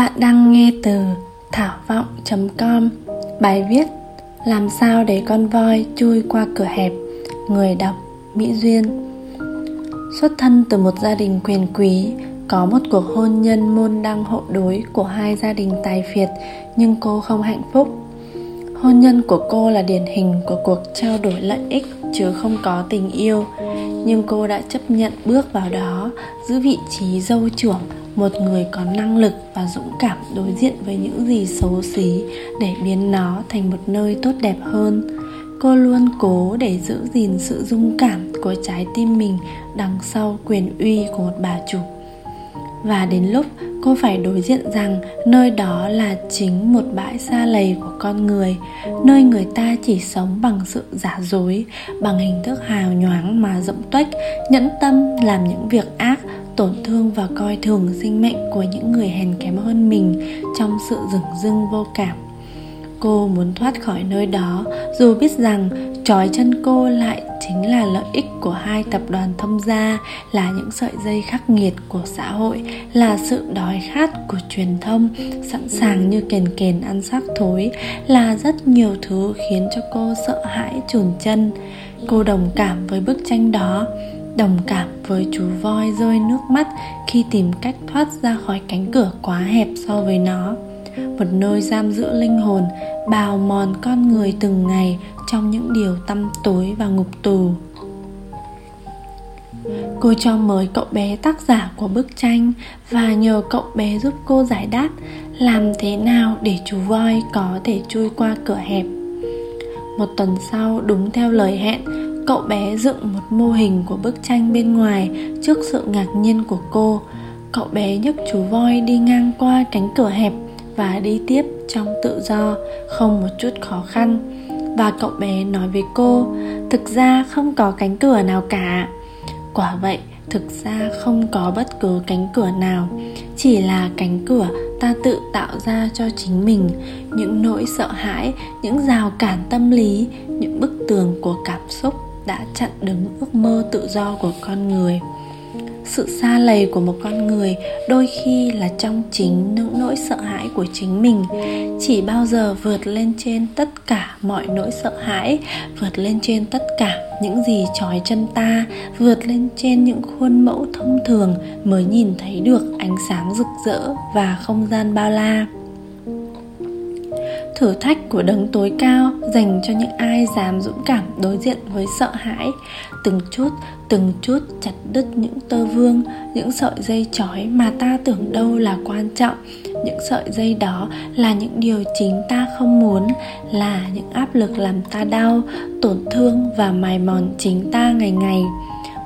Bạn đang nghe từ thảo vọng.com Bài viết Làm sao để con voi chui qua cửa hẹp? Người đọc Mỹ Duyên. Xuất thân từ một gia đình quyền quý, Có một cuộc hôn nhân môn đăng hộ đối của hai gia đình tài phiệt, Nhưng cô không hạnh phúc. Hôn nhân của cô là điển hình của cuộc trao đổi lợi ích chứ không có tình yêu. Nhưng cô đã chấp nhận bước vào đó, Giữ vị trí dâu trưởng một người có năng lực và dũng cảm đối diện với những gì xấu xí để biến nó thành một nơi tốt đẹp hơn. Cô luôn cố để giữ gìn sự dung cảm của trái tim mình đằng sau quyền uy của một bà chủ. Và đến lúc cô phải đối diện rằng nơi đó là chính một bãi xa lầy của con người, nơi người ta chỉ sống bằng sự giả dối, bằng hình thức hào nhoáng mà rộng tuếch, nhẫn tâm làm những việc ác tổn thương và coi thường sinh mệnh của những người hèn kém hơn mình trong sự dửng dưng vô cảm. Cô muốn thoát khỏi nơi đó, dù biết rằng trói chân cô lại chính là lợi ích của hai tập đoàn thông gia, là những sợi dây khắc nghiệt của xã hội, là sự đói khát của truyền thông, sẵn sàng như kền kền ăn xác thối, là rất nhiều thứ khiến cho cô sợ hãi chùn chân. Cô đồng cảm với bức tranh đó đồng cảm với chú voi rơi nước mắt khi tìm cách thoát ra khỏi cánh cửa quá hẹp so với nó. Một nơi giam giữ linh hồn, bào mòn con người từng ngày trong những điều tăm tối và ngục tù. Cô cho mời cậu bé tác giả của bức tranh và nhờ cậu bé giúp cô giải đáp làm thế nào để chú voi có thể chui qua cửa hẹp. Một tuần sau, đúng theo lời hẹn cậu bé dựng một mô hình của bức tranh bên ngoài trước sự ngạc nhiên của cô. Cậu bé nhấc chú voi đi ngang qua cánh cửa hẹp và đi tiếp trong tự do, không một chút khó khăn. Và cậu bé nói với cô, thực ra không có cánh cửa nào cả. Quả vậy, thực ra không có bất cứ cánh cửa nào. Chỉ là cánh cửa ta tự tạo ra cho chính mình. Những nỗi sợ hãi, những rào cản tâm lý, những bức tường của cảm xúc đã chặn đứng ước mơ tự do của con người. Sự xa lầy của một con người đôi khi là trong chính những nỗi sợ hãi của chính mình. Chỉ bao giờ vượt lên trên tất cả mọi nỗi sợ hãi, vượt lên trên tất cả những gì trói chân ta, vượt lên trên những khuôn mẫu thông thường mới nhìn thấy được ánh sáng rực rỡ và không gian bao la thử thách của đấng tối cao dành cho những ai dám dũng cảm đối diện với sợ hãi. Từng chút từng chút chặt đứt những tơ vương, những sợi dây trói mà ta tưởng đâu là quan trọng. Những sợi dây đó là những điều chính ta không muốn, là những áp lực làm ta đau, tổn thương và mài mòn chính ta ngày ngày.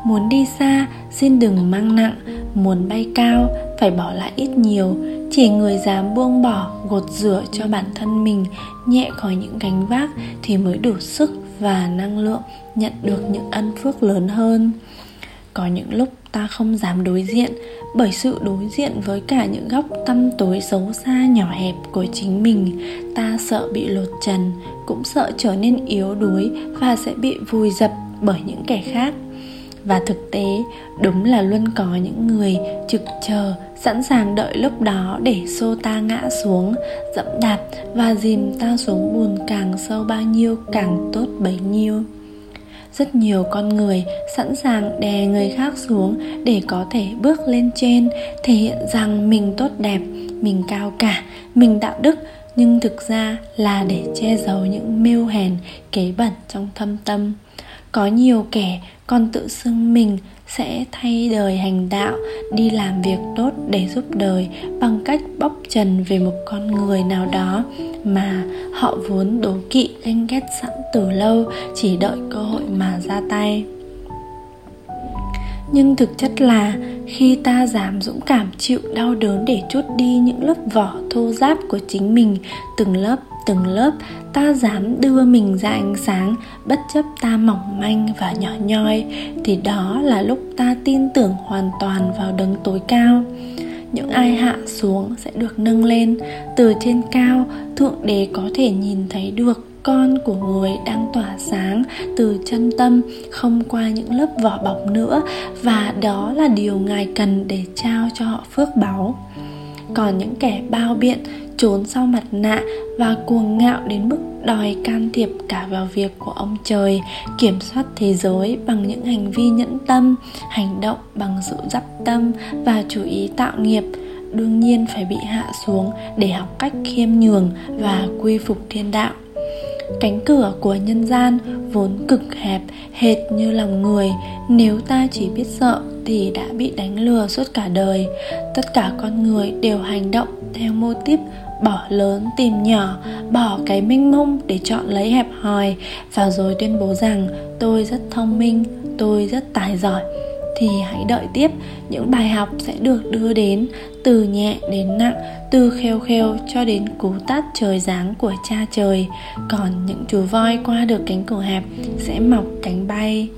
Muốn đi xa, xin đừng mang nặng. Muốn bay cao phải bỏ lại ít nhiều. Chỉ người dám buông bỏ, gột rửa cho bản thân mình, nhẹ khỏi những gánh vác thì mới đủ sức và năng lượng nhận được những ân phước lớn hơn. Có những lúc ta không dám đối diện, bởi sự đối diện với cả những góc tăm tối xấu xa nhỏ hẹp của chính mình, ta sợ bị lột trần, cũng sợ trở nên yếu đuối và sẽ bị vùi dập bởi những kẻ khác và thực tế, đúng là luôn có những người trực chờ, sẵn sàng đợi lúc đó để xô ta ngã xuống, dẫm đạp và dìm ta xuống bùn càng sâu bao nhiêu càng tốt bấy nhiêu. Rất nhiều con người sẵn sàng đè người khác xuống để có thể bước lên trên, thể hiện rằng mình tốt đẹp, mình cao cả, mình đạo đức, nhưng thực ra là để che giấu những mưu hèn, kế bẩn trong thâm tâm có nhiều kẻ còn tự xưng mình sẽ thay đời hành đạo, đi làm việc tốt để giúp đời bằng cách bóc trần về một con người nào đó mà họ vốn đố kỵ ganh ghét sẵn từ lâu, chỉ đợi cơ hội mà ra tay. Nhưng thực chất là, khi ta dám dũng cảm chịu đau đớn để chút đi những lớp vỏ thô giáp của chính mình, từng lớp từng lớp, ta dám đưa mình ra ánh sáng, bất chấp ta mỏng manh và nhỏ nhoi, thì đó là lúc ta tin tưởng hoàn toàn vào đấng tối cao. Những ai hạ xuống sẽ được nâng lên, từ trên cao, thượng đế có thể nhìn thấy được con của người đang tỏa sáng từ chân tâm, không qua những lớp vỏ bọc nữa, và đó là điều ngài cần để trao cho họ phước báu còn những kẻ bao biện, trốn sau mặt nạ và cuồng ngạo đến mức đòi can thiệp cả vào việc của ông trời, kiểm soát thế giới bằng những hành vi nhẫn tâm, hành động bằng sự dắp tâm và chú ý tạo nghiệp, đương nhiên phải bị hạ xuống để học cách khiêm nhường và quy phục thiên đạo cánh cửa của nhân gian vốn cực hẹp, hệt như lòng người. Nếu ta chỉ biết sợ thì đã bị đánh lừa suốt cả đời. Tất cả con người đều hành động theo mô típ bỏ lớn tìm nhỏ, bỏ cái minh mông để chọn lấy hẹp hòi. Và rồi tuyên bố rằng, tôi rất thông minh, tôi rất tài giỏi thì hãy đợi tiếp. Những bài học sẽ được đưa đến từ nhẹ đến nặng, từ kheo kheo cho đến cú tát trời giáng của cha trời. Còn những chú voi qua được cánh cửa hẹp sẽ mọc cánh bay.